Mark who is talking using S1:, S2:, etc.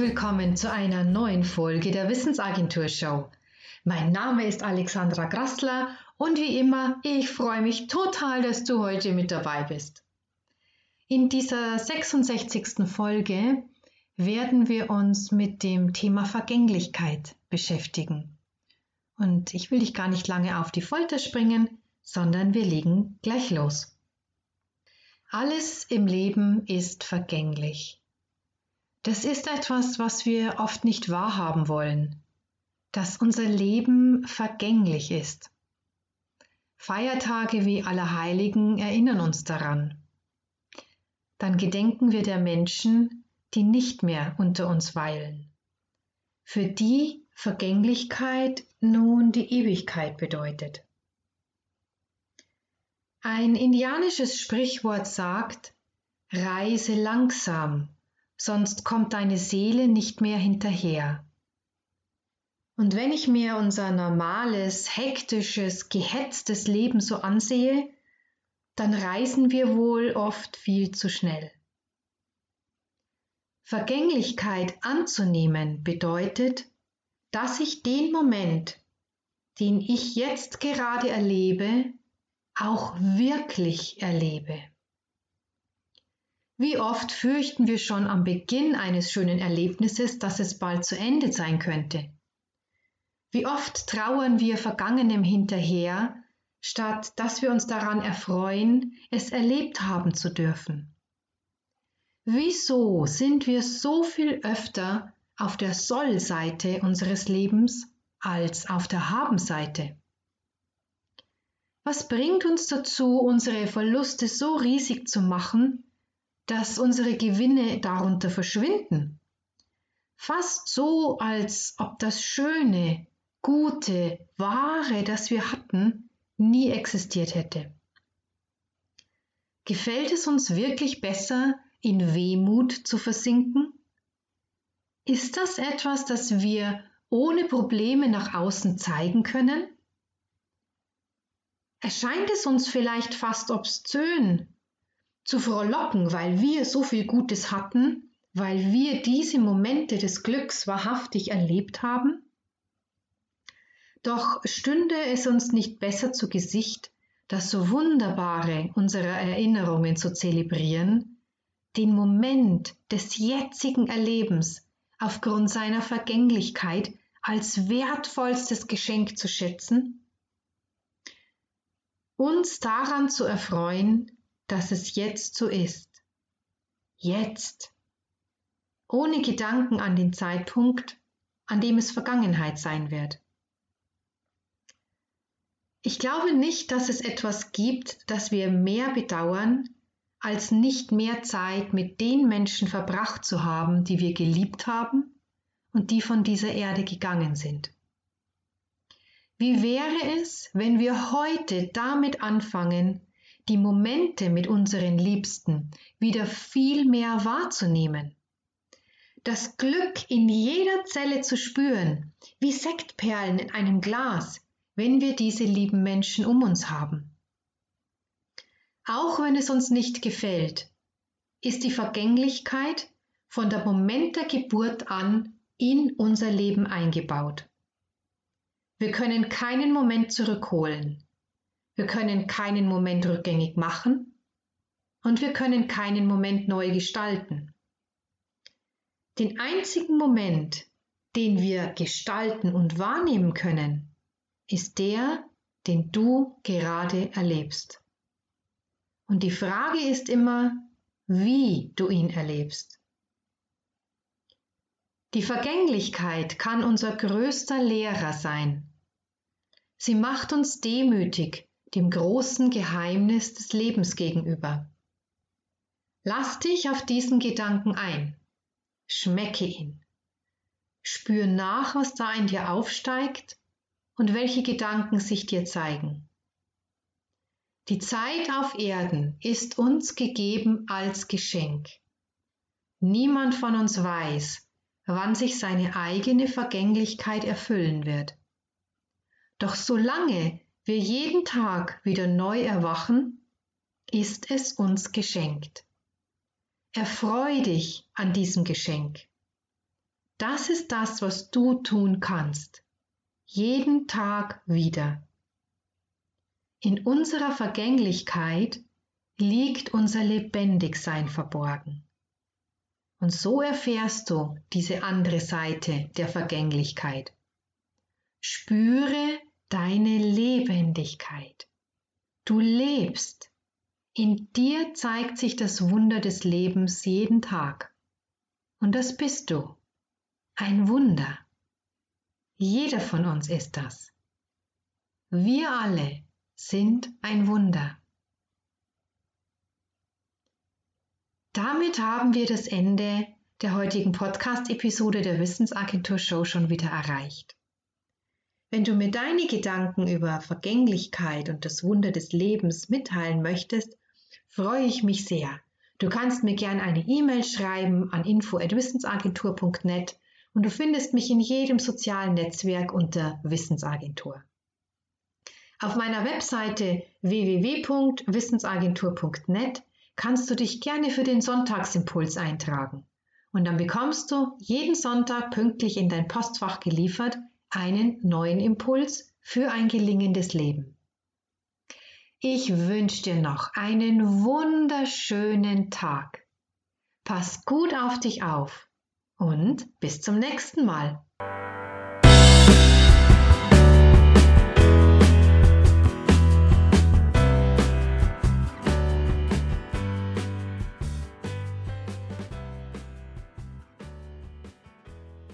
S1: Willkommen zu einer neuen Folge der Wissensagentur Show. Mein Name ist Alexandra Grassler und wie immer, ich freue mich total, dass du heute mit dabei bist. In dieser 66. Folge werden wir uns mit dem Thema Vergänglichkeit beschäftigen. Und ich will dich gar nicht lange auf die Folter springen, sondern wir legen gleich los. Alles im Leben ist vergänglich. Das ist etwas, was wir oft nicht wahrhaben wollen, dass unser Leben vergänglich ist. Feiertage wie Allerheiligen erinnern uns daran. Dann gedenken wir der Menschen, die nicht mehr unter uns weilen, für die Vergänglichkeit nun die Ewigkeit bedeutet. Ein indianisches Sprichwort sagt, reise langsam, sonst kommt deine Seele nicht mehr hinterher. Und wenn ich mir unser normales, hektisches, gehetztes Leben so ansehe, dann reisen wir wohl oft viel zu schnell. Vergänglichkeit anzunehmen bedeutet, dass ich den Moment, den ich jetzt gerade erlebe, auch wirklich erlebe. Wie oft fürchten wir schon am Beginn eines schönen Erlebnisses, dass es bald zu Ende sein könnte. Wie oft trauern wir Vergangenem hinterher, statt dass wir uns daran erfreuen, es erlebt haben zu dürfen. Wieso sind wir so viel öfter auf der Soll-Seite unseres Lebens als auf der Haben-Seite? Was bringt uns dazu, unsere Verluste so riesig zu machen, dass unsere Gewinne darunter verschwinden. Fast so, als ob das Schöne, Gute, Wahre, das wir hatten, nie existiert hätte. Gefällt es uns wirklich besser, in Wehmut zu versinken? Ist das etwas, das wir ohne Probleme nach außen zeigen können? Erscheint es uns vielleicht fast obszön, zu frohlocken, weil wir so viel Gutes hatten, weil wir diese Momente des Glücks wahrhaftig erlebt haben? Doch stünde es uns nicht besser zu Gesicht, das so Wunderbare unserer Erinnerungen zu zelebrieren, den Moment des jetzigen Erlebens aufgrund seiner Vergänglichkeit als wertvollstes Geschenk zu schätzen? Uns daran zu erfreuen, dass es jetzt so ist. Jetzt. Ohne Gedanken an den Zeitpunkt, an dem es Vergangenheit sein wird. Ich glaube nicht, dass es etwas gibt, das wir mehr bedauern, als nicht mehr Zeit mit den Menschen verbracht zu haben, die wir geliebt haben und die von dieser Erde gegangen sind. Wie wäre es, wenn wir heute damit anfangen, die Momente mit unseren Liebsten wieder viel mehr wahrzunehmen. Das Glück in jeder Zelle zu spüren, wie Sektperlen in einem Glas, wenn wir diese lieben Menschen um uns haben. Auch wenn es uns nicht gefällt, ist die Vergänglichkeit von der Moment der Geburt an in unser Leben eingebaut. Wir können keinen Moment zurückholen. Wir können keinen Moment rückgängig machen und wir können keinen Moment neu gestalten. Den einzigen Moment, den wir gestalten und wahrnehmen können, ist der, den du gerade erlebst. Und die Frage ist immer, wie du ihn erlebst. Die Vergänglichkeit kann unser größter Lehrer sein. Sie macht uns demütig dem großen Geheimnis des Lebens gegenüber. Lass dich auf diesen Gedanken ein. Schmecke ihn. Spür nach, was da in dir aufsteigt und welche Gedanken sich dir zeigen. Die Zeit auf Erden ist uns gegeben als Geschenk. Niemand von uns weiß, wann sich seine eigene Vergänglichkeit erfüllen wird. Doch solange wir jeden Tag wieder neu erwachen, ist es uns geschenkt. Erfreu dich an diesem Geschenk. Das ist das, was du tun kannst. Jeden Tag wieder. In unserer Vergänglichkeit liegt unser Lebendigsein verborgen. Und so erfährst du diese andere Seite der Vergänglichkeit. Spüre deine Lebendigkeit. Du lebst. In dir zeigt sich das Wunder des Lebens jeden Tag. Und das bist du. Ein Wunder. Jeder von uns ist das. Wir alle sind ein Wunder. Damit haben wir das Ende der heutigen Podcast-Episode der Wissensagentur Show schon wieder erreicht. Wenn du mir deine Gedanken über Vergänglichkeit und das Wunder des Lebens mitteilen möchtest, freue ich mich sehr. Du kannst mir gerne eine E-Mail schreiben an info@wissensagentur.net und du findest mich in jedem sozialen Netzwerk unter Wissensagentur. Auf meiner Webseite www.wissensagentur.net kannst du dich gerne für den Sonntagsimpuls eintragen. Und dann bekommst du jeden Sonntag pünktlich in dein Postfach geliefert einen neuen Impuls für ein gelingendes Leben. Ich wünsche dir noch einen wunderschönen Tag. Pass gut auf dich auf und bis zum nächsten Mal.